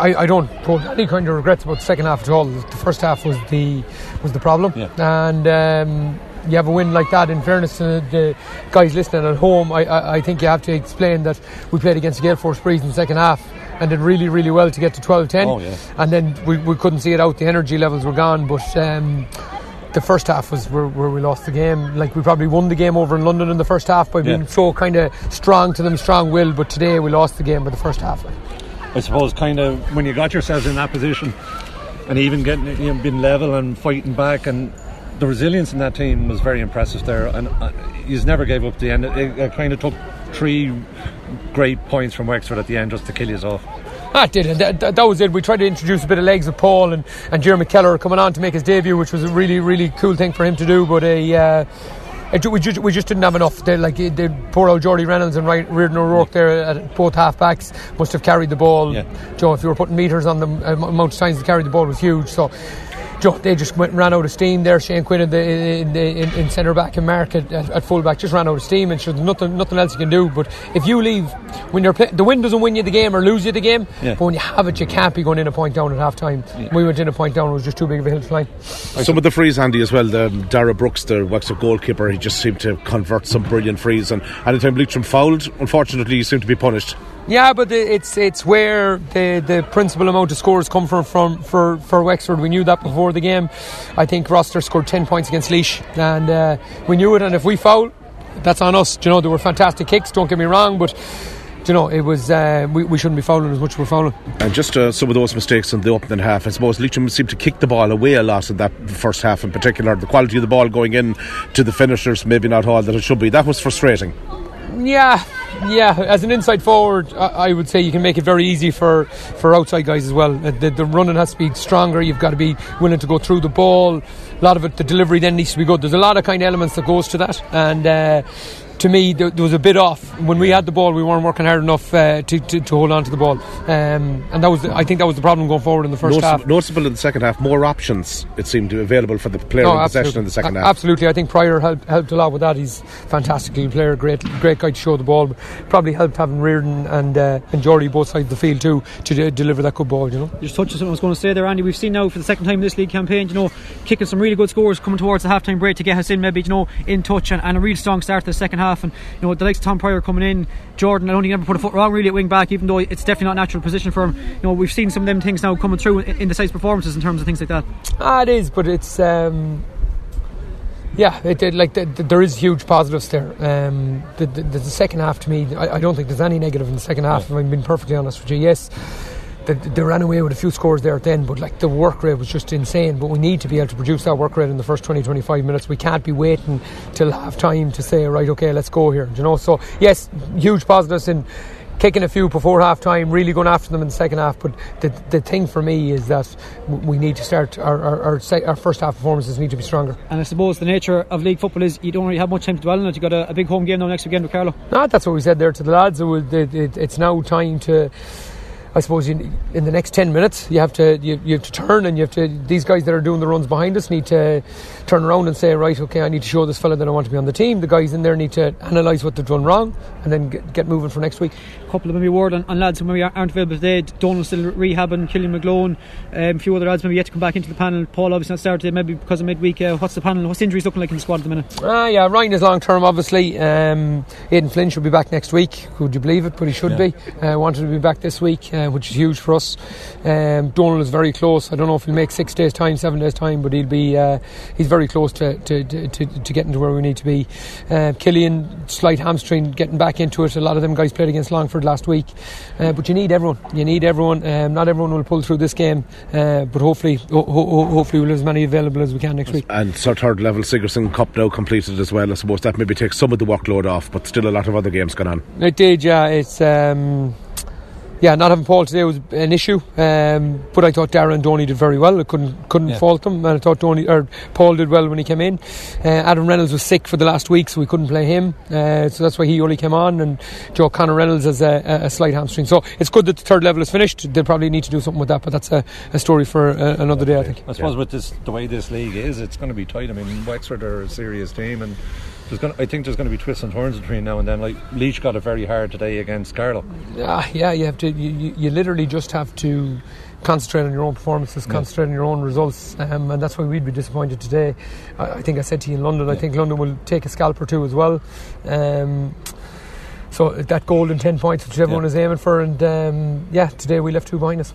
I, I don't hold any kind of regrets about the second half at all. The first half was the was the problem, Yeah. and um, you have a win like that. In fairness to the guys listening at home, I, I, I think you have to explain that we played against Gale Force Breeze in the second half. And did really, really well to get to 12-10. Oh, yeah. And then we, we couldn't see it out. The energy levels were gone. But um, the first half was where, where we lost the game. Like we probably won the game over in London in the first half by being Yeah. so kind of strong to them, strong willed. But today we lost the game by the first half. I suppose kind of when you got yourselves in that position and even getting you know, being level and fighting back and the resilience in that team was very impressive there and uh, you never gave up the end it, it kind of took three great points from Wexford at the end just to kill you off Ah, did, and that, that, that was it. We tried to introduce a bit of legs of Paul and, and Jeremy Keller coming on to make his debut, which was a really, really cool thing for him to do. But a, uh, it, we, just, we just didn't have enough. They, like the poor old Jordy Reynolds and Ry- Reardon O'Rourke there at both half backs must have carried the ball. Yeah. Joe, if you were putting meters on the um, amount of times they carried the ball was huge. So. They just went and ran out of steam there. Shane Quinn in, the, in, the, in, in centre back and Mark at, at, full back just ran out of steam, and sure, there's nothing, nothing else you can do. But if you leave when you're play, the win doesn't win you the game or lose you the game, Yeah. but when you have it, you can't be going in a point down at half time. We went in a point down, it was just too big of a hill to climb. Some of the frees, Andy, as well. The, um, Dara Brooks, the Wexford goalkeeper, he just seemed to convert some brilliant frees. And anytime Leitrim fouled, unfortunately, he seemed to be punished. Yeah, but the, it's it's where the, the principal amount of scores come from, from for, for Wexford. We knew that before the game. I think Roster scored 10 points against Laois, and uh, we knew it. And if we foul, that's on us. Do you know, there were fantastic kicks, don't get me wrong, but you know, it was uh, we, we shouldn't be fouling as much as we're fouling. And just uh, some of those mistakes in the opening half, I suppose Leitrim seemed to kick the ball away a lot in that first half in particular. The quality of the ball going in to the finishers, maybe not all that it should be. That was frustrating. Yeah, yeah. As an inside forward, I, would say you can make it very easy for, for outside guys as well. The, the running has to be stronger. You've got to be willing to go through the ball. A lot of it, the delivery then needs to be good. There's a lot of kind of elements that goes to that, and. Uh, to me, there, there was a bit off when we had the ball. We weren't working hard enough uh, to, to, to hold on to the ball, um, and that was the, I think that was the problem going forward in the first Notice- half. noticeable in the second half, more options it seemed to be available for the player No, in possession in the second A- half. Absolutely, I think Pryor helped, helped a lot with that. He's a fantastic little player, great, great guy to show the ball. Probably helped having Reardon and uh, and Geordie both sides of the field too to de- deliver that good ball. You know. just touched on something I was going to say there, Andy. We've seen now for the second time in this league campaign, you know, kicking some really good scores coming towards the half-time break to get us in, maybe you know, in touch and, and a real strong start to the second half. And you know, the likes of Tom Pryor coming in, Jordan. I don't think he ever put a foot wrong really at wing back, even though it's definitely not natural position for him. You know, we've seen some of them things now coming through in, in the size performances in terms of things like that. Ah, it is, but it's. Um, yeah, it, it, like the, the, there is huge positives there. Um, the, the, the second half to me, I, I don't think there's any negative in the second half. If I'm being perfectly honest with you, yes, they, they ran away with a few scores there at the end, but like the work rate was just insane. But we need to be able to produce that work rate in the first 20, 25 minutes. We can't be waiting till half time to say, right, okay, let's go here. You know, so yes, huge positives in kicking a few before half time, really going after them in the second half. But the, the thing for me is that we need to start our, our, our, se- our first half performances need to be stronger. And I suppose the nature of league football is you don't really have much time to dwell on it. You've got a, a big home game now next weekend with Carlow. No, that's what we said there to the lads. It was, it, it, it's now time to. I suppose you, in the next ten minutes you have to you, you have to turn and you have to these guys that are doing the runs behind us need to turn around and say right okay I need to show this fella that I want to be on the team the guys in there need to analyse what they've done wrong and then get, get moving for next week A couple of maybe word on, on lads who maybe aren't available today. Donald still rehabbing, Killian McGlone, um, a few other lads maybe yet to come back into the panel. Paul obviously not started maybe because of midweek. Uh, what's the panel? What's the injuries looking like in the squad at the minute? Ah, yeah, Ryan is long term, obviously. Um, Aidan Flynn should be back next week. could you believe it? But he should be. Uh, wanted to be back this week, uh, which is huge for us. Um, Donald is very close. I don't know if he'll make six days' time, seven days' time, but he'll be. Uh, he's very close to, to, to, to, getting to where we need to be. Uh, Killian, slight hamstring, getting back into it. A lot of them guys played against Longford last week. Uh, but you need everyone. You need everyone. Um, not everyone will pull through this game, uh, but hopefully, ho- ho- hopefully, we'll have as many available as we can next week. And so third level Sigerson Cup now completed as well. I suppose that maybe takes some of the workload off, but still a lot of other games going on. It did, yeah. It's um, yeah, not having Paul today was an issue. Um, but I thought Darren and Donny did very well. I couldn't couldn't Yeah. fault him, And I thought Donny or Paul did well when he came in. Uh, Adam Reynolds was sick for the last week, so we couldn't play him. Uh, so that's why he only came on. And Joe Connor Reynolds has a, a, a slight hamstring. So it's good that the third level is finished. They probably need to do something with that. But that's a, a story for uh, another day, I think. I suppose with this the way this league is, it's going to be tight. I mean, Wexford are a serious team, and there's going I think there's going to be twists and turns between now and then. Like Laois got it very hard today against Carlow. Ah, yeah, you have to. You, you, literally just have to concentrate on your own performances, concentrate on your own results, um, and that's why we'd be disappointed today. I, I think I said to you in London, I think London will take a scalp or two as well. Um, so that golden ten points which everyone Yeah. is aiming for, and um, yeah, today we left two behind us.